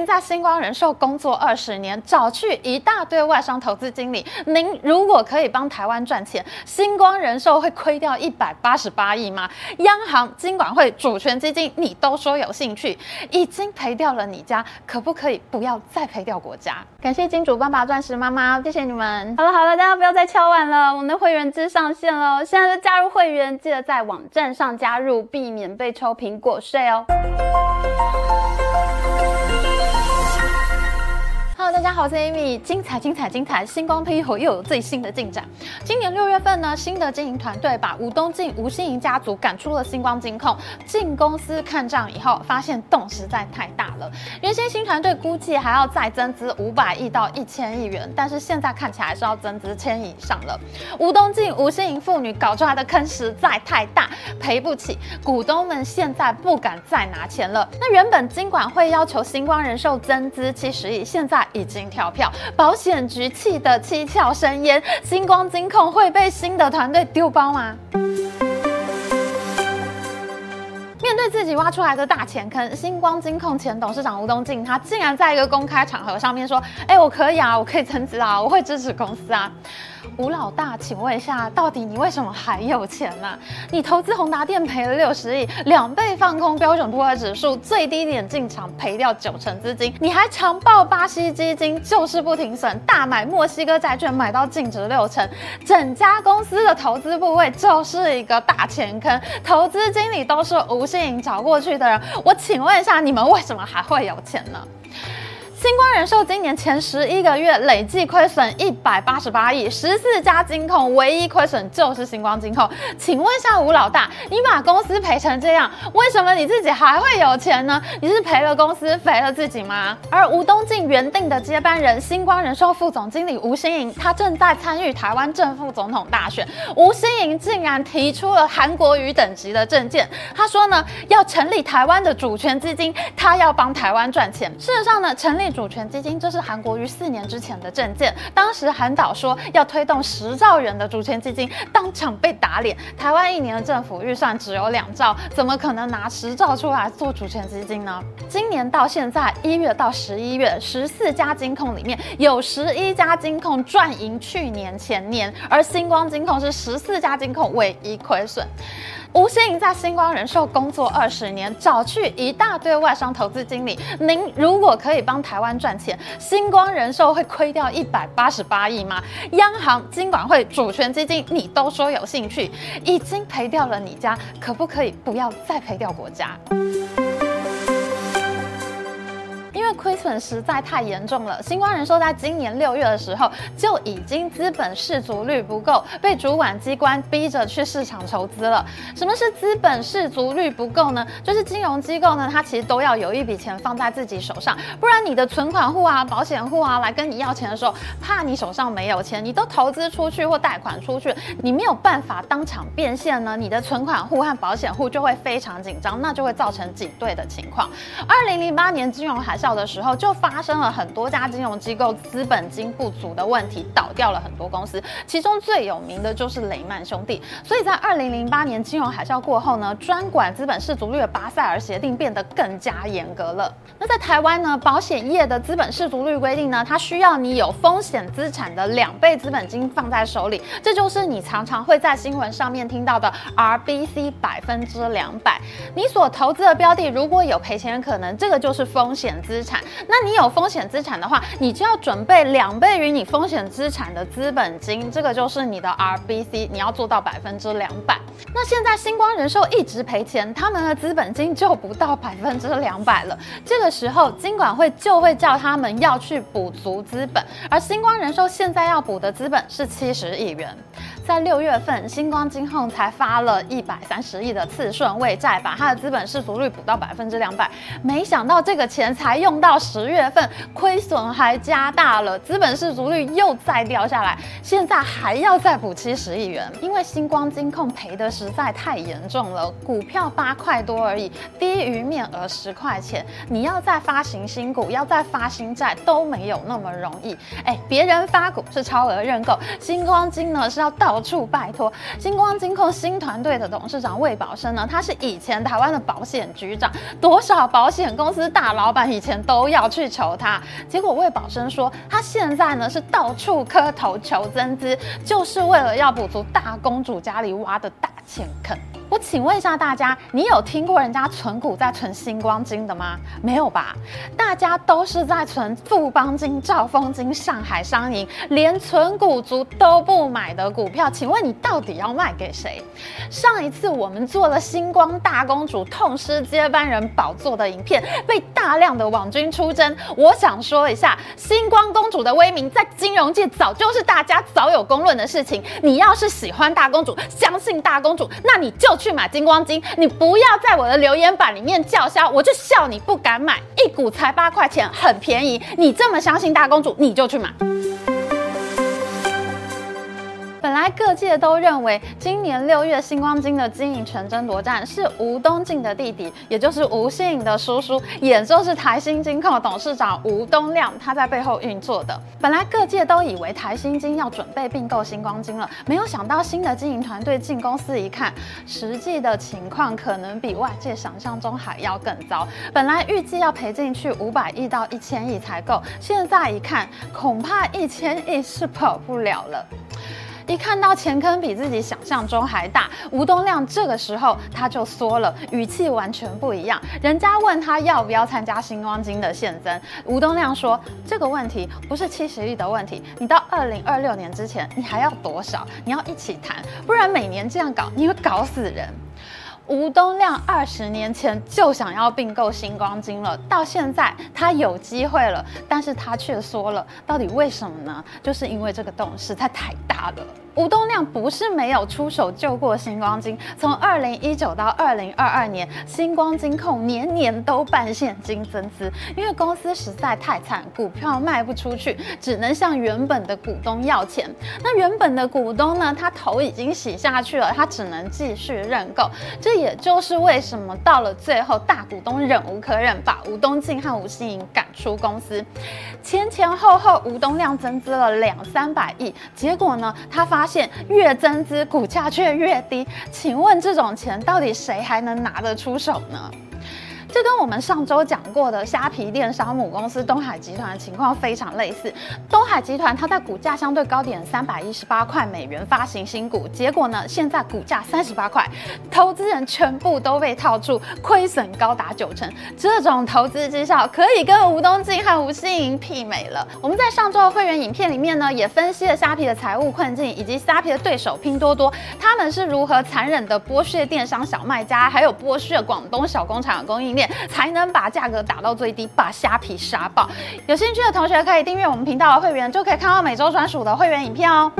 盈在星光人寿工作二十年，找去一大堆外商投资经理。您如果可以帮台湾赚钱，星光人寿会亏掉一百八十八亿吗？央行、金管会、主权基金，你都说有兴趣，已经赔掉了你家，可不可以不要再赔掉国家？感谢金主爸爸、钻石妈妈，谢谢你们。好了好了，大家不要再敲碗了，我们的会员制上线了，现在就加入会员，记得在网站上加入，避免被抽苹果税哦。好大家好，我是 Amy。精彩，精彩，精彩！星光霹雳火又有最新的进展。今年六月份呢，新的经营团队把吴东进、吴欣盈家族赶出了星光金控。进公司看账以后，发现洞实在太大了。原先新团队估计还要再增资五百亿到一千亿元，但是现在看起来是要增资千亿以上了。吴东进、吴欣盈父女搞出来的坑实在太大，赔不起。股东们现在不敢再拿钱了。那原本金管会要求星光人寿增资七十亿，现在。已经跳票，保险局气得七窍生烟，星光金控会被新的团队丢包吗？对自己挖出来的大钱坑，星光金控前董事长吴东进，他竟然在一个公开场合上面说：“哎，我可以啊，我可以增资啊，我会支持公司啊。”吴老大，请问一下，到底你为什么还有钱呢、啊？你投资宏达电赔了六十亿，两倍放空标准普尔指数，最低点进场赔掉九成资金，你还长抱巴西基金，就是不停损，大买墨西哥债券，买到净值六成，整家公司的投资部位就是一个大钱坑，投资经理都是吴欣找过去的人，我请问一下，你们为什么还会有钱呢？星光人寿今年前十一个月累计亏损一百八十八亿，十四家金控唯一亏损就是星光金控。请问一下吴老大，你把公司赔成这样，为什么你自己还会有钱呢？你是赔了公司，赔了自己吗？而吴东进原定的接班人，星光人寿副总经理吴欣盈，他正在参与台湾正副总统大选。吴欣盈竟然提出了韩国瑜等级的政见，他说呢，要成立台湾的主权基金，他要帮台湾赚钱。事实上呢，成立。主权基金，这是韩国于四年之前的政见。当时韩导说要推动十兆元的主权基金，当场被打脸。台湾一年的政府预算只有两兆，怎么可能拿十兆出来做主权基金呢？今年到现在一月到十一月，十四家金控里面有十一家金控赚赢去年前年，而星光金控是十四家金控唯一亏损。吴先盈在星光人寿工作二十年，找去一大堆外商投资经理。您如果可以帮台湾赚钱，星光人寿会亏掉一百八十八亿吗？央行、金管会、主权基金，你都说有兴趣，已经赔掉了你家，可不可以不要再赔掉国家？亏损实在太严重了。星光人寿在今年六月的时候就已经资本适足率不够，被主管机关逼着去市场筹资了。什么是资本适足率不够呢？就是金融机构呢，它其实都要有一笔钱放在自己手上，不然你的存款户啊、保险户啊来跟你要钱的时候，怕你手上没有钱，你都投资出去或贷款出去，你没有办法当场变现呢，你的存款户和保险户就会非常紧张，那就会造成挤兑的情况。二零零八年金融海啸的时候就发生了很多家金融机构资本金不足的问题，倒掉了很多公司，其中最有名的就是雷曼兄弟。所以在二零零八年金融海啸过后呢，专管资本适足率的巴塞尔协定变得更加严格了。那在台湾呢，保险业的资本适足率规定呢，它需要你有风险资产的两倍资本金放在手里，这就是你常常会在新闻上面听到的 RBC 百分之两百。你所投资的标的如果有赔钱的可能，这个就是风险资产。那你有风险资产的话，你就要准备两倍于你风险资产的资本金，这个就是你的 RBC，你要做到百分之两百。那现在星光人寿一直赔钱，他们的资本金就不到百分之两百了。这个时候，金管会就会叫他们要去补足资本，而星光人寿现在要补的资本是七十亿元。在六月份，星光金控才发了一百三十亿的次顺位债，把它的资本市足率补到百分之两百。没想到这个钱才用到十月份，亏损还加大了，资本市足率又再掉下来，现在还要再补七十亿元。因为星光金控赔的实在太严重了，股票八块多而已，低于面额十块钱，你要再发行新股，要再发新债都没有那么容易。哎，别人发股是超额认购，星光金呢是要到到处拜托。星光金控新团队的董事长魏宝生呢，他是以前台湾的保险局长，多少保险公司大老板以前都要去求他。结果魏宝生说，他现在呢是到处磕头求增资，就是为了要补足大公主家里挖的大钱坑。我请问一下大家，你有听过人家存股在存星光金的吗？没有吧？大家都是在存富邦金、兆丰金、上海商银，连存股族都不买的股票，请问你到底要卖给谁？上一次我们做了星光大公主痛失接班人宝座的影片，被大量的网军出征。我想说一下，星光公主的威名在金融界早就是大家早有公论的事情。你要是喜欢大公主，相信大公主，那你就。去买金光金，你不要在我的留言板里面叫嚣，我就笑你不敢买，一股才八块钱，很便宜。你这么相信大公主，你就去买。本来各界都认为，今年六月星光金的经营权争夺战是吴东进的弟弟，也就是吴欣盈的叔叔，也就是台新金控董事长吴东亮，他在背后运作的。本来各界都以为台新金要准备并购星光金了，没有想到新的经营团队进公司一看，实际的情况可能比外界想象中还要更糟。本来预计要赔进去五百亿到一千亿才够，现在一看，恐怕一千亿是跑不了了。一看到钱坑比自己想象中还大，吴东亮这个时候他就缩了，语气完全不一样。人家问他要不要参加星光金的现增，吴东亮说：“这个问题不是七十亿的问题，你到二零二六年之前你还要多少？你要一起谈，不然每年这样搞你会搞死人。”吴东亮二十年前就想要并购星光金了，到现在他有机会了，但是他却说了，到底为什么呢？就是因为这个洞实在太大了。吴东亮不是没有出手救过星光金，从二零一九到二零二二年，星光金控年年都办现金增资，因为公司实在太惨，股票卖不出去，只能向原本的股东要钱。那原本的股东呢，他头已经洗下去了，他只能继续认购。这也就是为什么到了最后，大股东忍无可忍，把吴东进和吴欣盈赶出公司。前前后后，吴东亮增资了两三百亿，结果呢，他发现越增资股价却越低，请问这种钱到底谁还能拿得出手呢？这跟我们上周讲过的虾皮电商母公司东海集团的情况非常类似。东海集团它在股价相对高点三百一十八块美元发行新股，结果呢，现在股价三十八块，投资人全部都被套住，亏损高达九成。这种投资绩效可以跟吴东进和吴欣盈媲美了。我们在上周的会员影片里面呢，也分析了虾皮的财务困境，以及虾皮的对手拼多多，他们是如何残忍的剥削电商小卖家，还有剥削广东小工厂的供应链。才能把价格打到最低，把虾皮杀爆。有兴趣的同学可以订阅我们频道的会员，就可以看到每周专属的会员影片哦。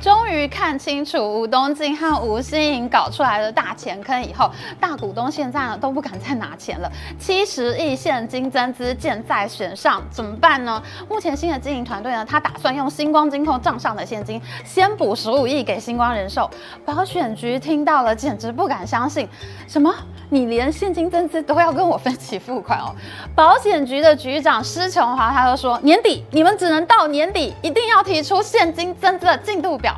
终于看清楚吴东进和吴欣颖搞出来的大钱坑以后，大股东现在呢都不敢再拿钱了。七十亿现金增资箭在弦上，怎么办呢？目前新的经营团队呢，他打算用星光金控账上的现金先补十五亿给星光人寿。保险局听到了简直不敢相信，什么？你连现金增资都要跟我分期付款哦？保险局的局长施琼华他就说，年底你们只能到年底，一定要提出现金增资的进度表。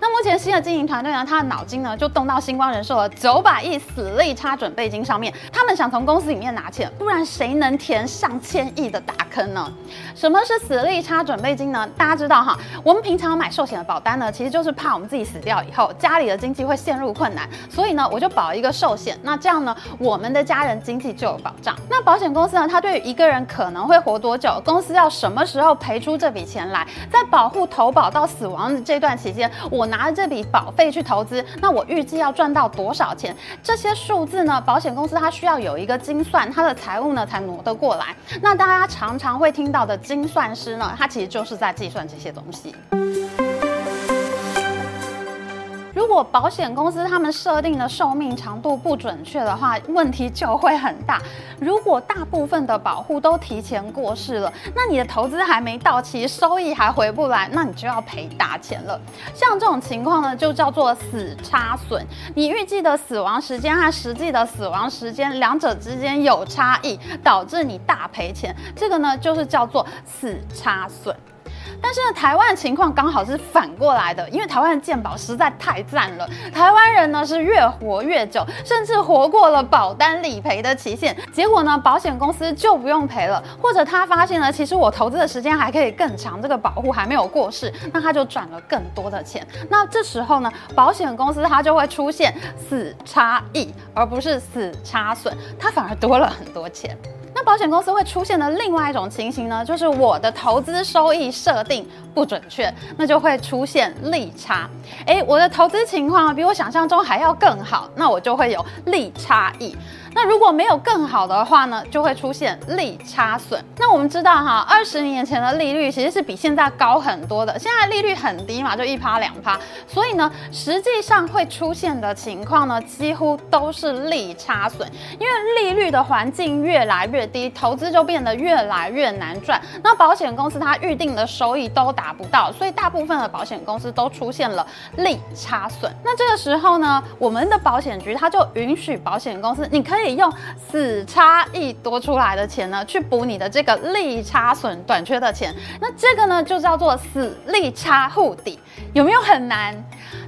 那目前新的经营团队呢，他的脑筋呢就动到星光人寿的九百亿死利差准备金上面，他们想从公司里面拿钱，不然谁能填上千亿的大坑呢？什么是死利差准备金呢？大家知道哈，我们平常买寿险的保单呢，其实就是怕我们自己死掉以后，家里的经济会陷入困难，所以呢，我就保一个寿险，那这样呢，我们的家人经济就有保障。那保险公司呢，它对于一个人可能会活多久，公司要什么时候赔出这笔钱来，在保护投保到死亡的这段期间，我。拿着这笔保费去投资，那我预计要赚到多少钱？这些数字呢，保险公司它需要有一个精算，它的财务呢才挪得过来。那大家常常会听到的精算师呢，他其实就是在计算这些东西。如果保险公司他们设定的寿命长度不准确的话，问题就会很大。如果大部分的保护都提前过世了，那你的投资还没到期，收益还回不来，那你就要赔大钱了。像这种情况呢，就叫做死差损。你预计的死亡时间和实际的死亡时间两者之间有差异，导致你大赔钱，这个呢就是叫做死差损。但是呢，台湾情况刚好是反过来的，因为台湾的健保实在太赞了，台湾人呢是越活越久，甚至活过了保单理赔的期限。结果呢，保险公司就不用赔了，或者他发现呢，其实我投资的时间还可以更长，这个保护还没有过世，那他就赚了更多的钱。那这时候呢，保险公司它就会出现死差异，而不是死差损，它反而多了很多钱。那保险公司会出现的另外一种情形呢，就是我的投资收益设定不准确，那就会出现利差。诶，我的投资情况比我想象中还要更好，那我就会有利差异。那如果没有更好的话呢，就会出现利差损。那我们知道哈，二十年前的利率其实是比现在高很多的，现在利率很低嘛，就一趴两趴，所以呢，实际上会出现的情况呢，几乎都是利差损。因为利率的环境越来越低，投资就变得越来越难赚。那保险公司它预定的收益都达不到，所以大部分的保险公司都出现了利差损。那这个时候呢，我们的保险局它就允许保险公司，你可以。用死差异多出来的钱呢，去补你的这个利差损短缺的钱，那这个呢就叫做死利差护底，有没有很难？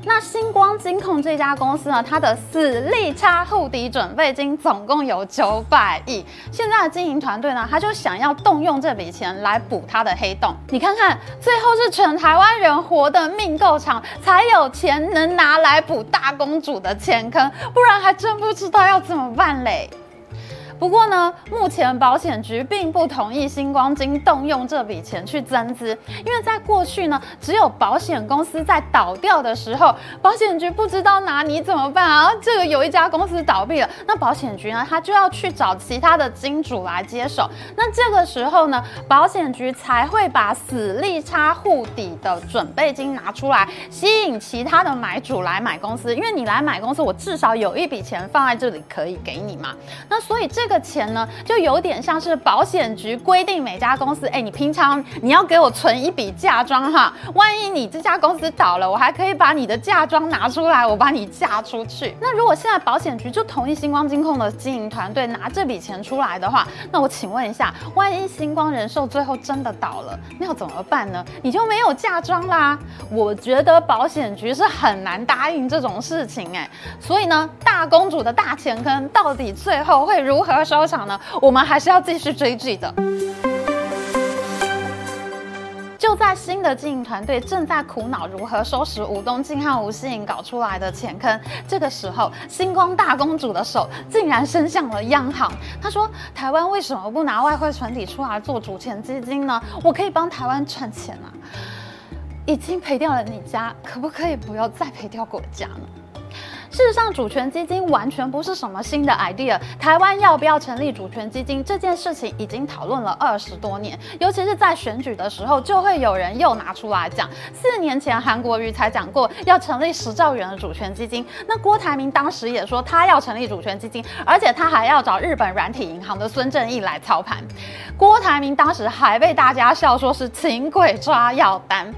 那星光金控这家公司呢，它的死利差互抵准备金总共有九百亿，现在的经营团队呢，他就想要动用这笔钱来补他的黑洞。你看看，最后是全台湾人活得命够长，才有钱能拿来补大公主的钱坑，不然还真不知道要怎么办嘞。不过呢，目前保险局并不同意星光金动用这笔钱去增资，因为在过去呢，只有保险公司在倒掉的时候，保险局不知道拿你怎么办啊？这个有一家公司倒闭了，那保险局呢，他就要去找其他的金主来接手。那这个时候呢，保险局才会把死利差互抵的准备金拿出来，吸引其他的买主来买公司。因为你来买公司，我至少有一笔钱放在这里可以给你嘛。那所以这个。这钱呢，就有点像是保险局规定每家公司，哎，你平常你要给我存一笔嫁妆哈，万一你这家公司倒了，我还可以把你的嫁妆拿出来，我把你嫁出去。那如果现在保险局就同意星光金控的经营团队拿这笔钱出来的话，那我请问一下，万一星光人寿最后真的倒了，那要怎么办呢？你就没有嫁妆啦。我觉得保险局是很难答应这种事情哎，所以呢，大公主的大钱坑到底最后会如何收场呢？我们还是要继续追剧的。就在新的经营团队正在苦恼如何收拾吴东进和吴希颖搞出来的钱坑，这个时候，星光大公主的手竟然伸向了央行。她说：“台湾为什么不拿外汇存底出来做主权基金呢？我可以帮台湾赚钱啊！已经赔掉了你家，可不可以不要再赔掉国家呢？”事实上，主权基金完全不是什么新的 idea。台湾要不要成立主权基金这件事情，已经讨论了二十多年。尤其是在选举的时候，就会有人又拿出来讲。四年前，韩国瑜才讲过要成立十兆元的主权基金。那郭台铭当时也说他要成立主权基金，而且他还要找日本软体银行的孙正义来操盘。郭台铭当时还被大家笑说是请鬼抓药单。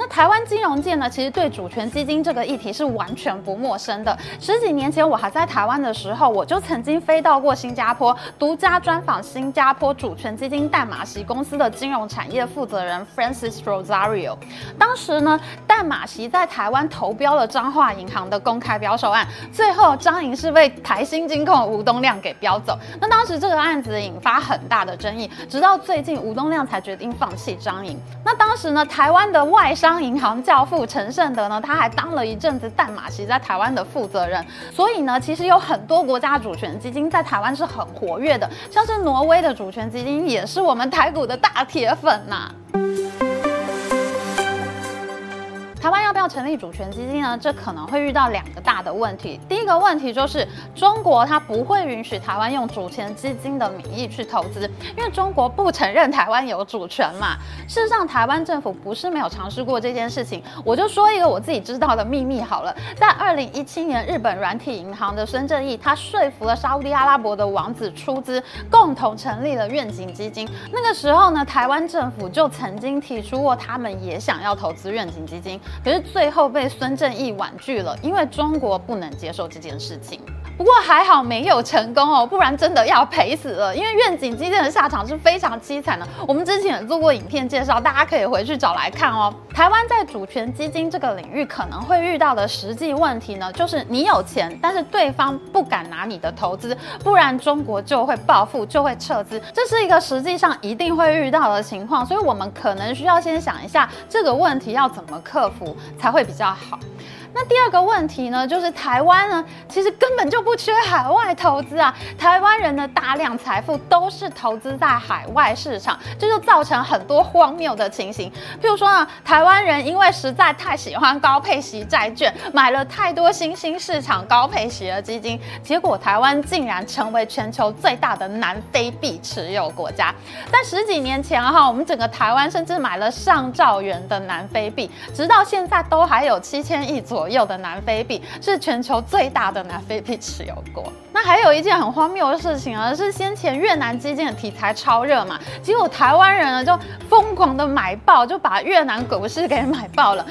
那台湾金融界呢，其实对主权基金这个议题是完全不陌生的。十几年前我还在台湾的时候，我就曾经飞到过新加坡，独家专访新加坡主权基金淡马锡公司的金融产业负责人 Francis Rosario。当时呢，淡马锡在台湾投标了彰化银行的公开标售案，最后彰银是被台新金控吴东亮给标走。那当时这个案子引发很大的争议，直到最近吴东亮才决定放弃彰银。那当时呢，台湾的外商商银行教父陈胜德呢，他还当了一阵子淡马锡在台湾的负责人，所以呢，其实有很多国家主权基金在台湾是很活跃的，像是挪威的主权基金也是我们台股的大铁粉呐、要成立主权基金呢？这可能会遇到两个大的问题。第一个问题就是中国它不会允许台湾用主权基金的名义去投资，因为中国不承认台湾有主权嘛。事实上，台湾政府不是没有尝试过这件事情。我就说一个我自己知道的秘密好了，在二零一七年，日本软体银行的孙正义他说服了沙乌地阿拉伯的王子出资，共同成立了愿景基金。那个时候呢，台湾政府就曾经提出过，他们也想要投资愿景基金。可是最后被孙正义婉拒了，因为中国不能接受这件事情。不过还好没有成功哦，不然真的要赔死了。因为愿景基金的下场是非常凄惨的。我们之前也做过影片介绍，大家可以回去找来看哦。台湾在主权基金这个领域可能会遇到的实际问题呢，就是你有钱，但是对方不敢拿你的投资，不然中国就会报复，就会撤资。这是一个实际上一定会遇到的情况，所以我们可能需要先想一下这个问题要怎么克服才会比较好。那第二个问题呢，就是台湾呢，其实根本就不缺海外投资啊。台湾人的大量财富都是投资在海外市场，这就造成很多荒谬的情形。譬如说呢，台湾人因为实在太喜欢高配息债券，买了太多新兴市场高配息的基金，结果台湾竟然成为全球最大的南非币持有国家。在十几年前哈，我们整个台湾甚至买了上兆元的南非币，直到现在都还有七千亿左左右。的南非币是全球最大的南非币持有国。那还有一件很荒谬的事情啊，是先前越南基金的题材超热嘛，结果台湾人呢就疯狂的买爆，就把越南股市给买爆了。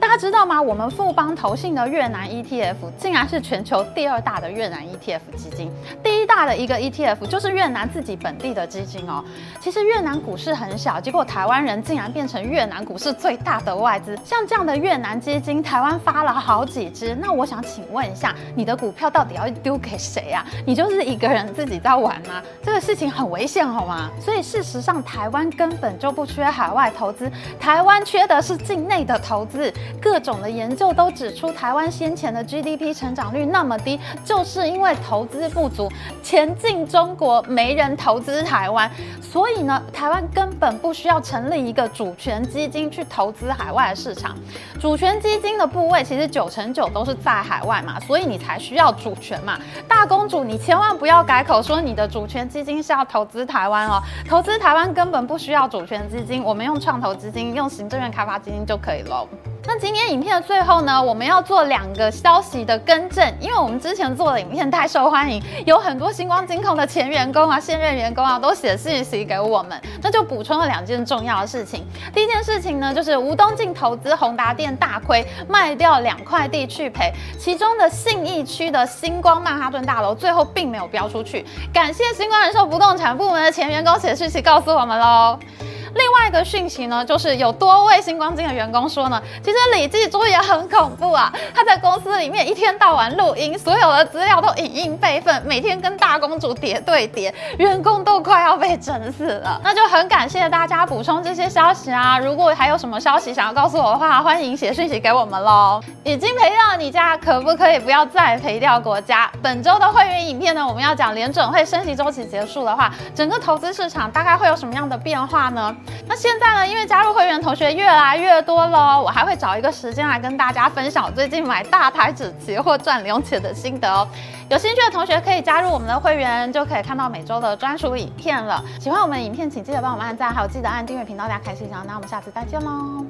大家知道吗？我们富邦投信的越南 ETF 竟然是全球第二大的越南 ETF 基金，第一大的一个 ETF 就是越南自己本地的基金哦。其实越南股市很小，结果台湾人竟然变成越南股市最大的外资。像这样的越南基金，台湾发了好几支。那我想请问一下，你的股票到底要丢给谁啊？你就是一个人自己在玩吗？这个事情很危险，好吗？所以事实上，台湾根本就不缺海外投资，台湾缺的是境内的投资。各种的研究都指出，台湾先前的 GDP 成长率那么低，就是因为投资不足，前进中国，没人投资台湾，所以呢，台湾根本不需要成立一个主权基金去投资海外的市场。主权基金的部位其实九成九都是在海外嘛，所以你才需要主权嘛。大公主，你千万不要改口说你的主权基金是要投资台湾哦，投资台湾根本不需要主权基金，我们用创投基金、用行政院开发基金就可以了。那今天影片的最后呢，我们要做两个消息的更正，因为我们之前做的影片太受欢迎，有很多星光金控的前员工啊、现任员工啊都写信息给我们，那就补充了两件重要的事情。第一件事情呢，就是吴东进投资宏达店大亏，卖掉两块地去赔，其中的信义区的星光曼哈顿大楼最后并没有标出去，感谢星光人寿不动产部门的前员工写信息告诉我们喽。另外一个讯息呢，就是有多位新光金的员工说呢，其实李记珠也很恐怖啊。他在公司里面一天到晚录音，所有的资料都影印备份，每天跟大公主叠对叠，员工都快要被整死了。那就很感谢大家补充这些消息啊。如果还有什么消息想要告诉我的话，欢迎写讯息给我们喽。已经赔掉你家，可不可以不要再赔掉国家？本周的会员影片呢，我们要讲联准会升息周期结束的话，整个投资市场大概会有什么样的变化呢？那现在呢，因为加入会员同学越来越多了，我还会找一个时间来跟大家分享我最近买大台纸期货赚零钱的心得哦。有兴趣的同学可以加入我们的会员，就可以看到每周的专属影片了。喜欢我们的影片，请记得帮我们按赞，还有记得按订阅频道，大家开心。那我们下次再见喽。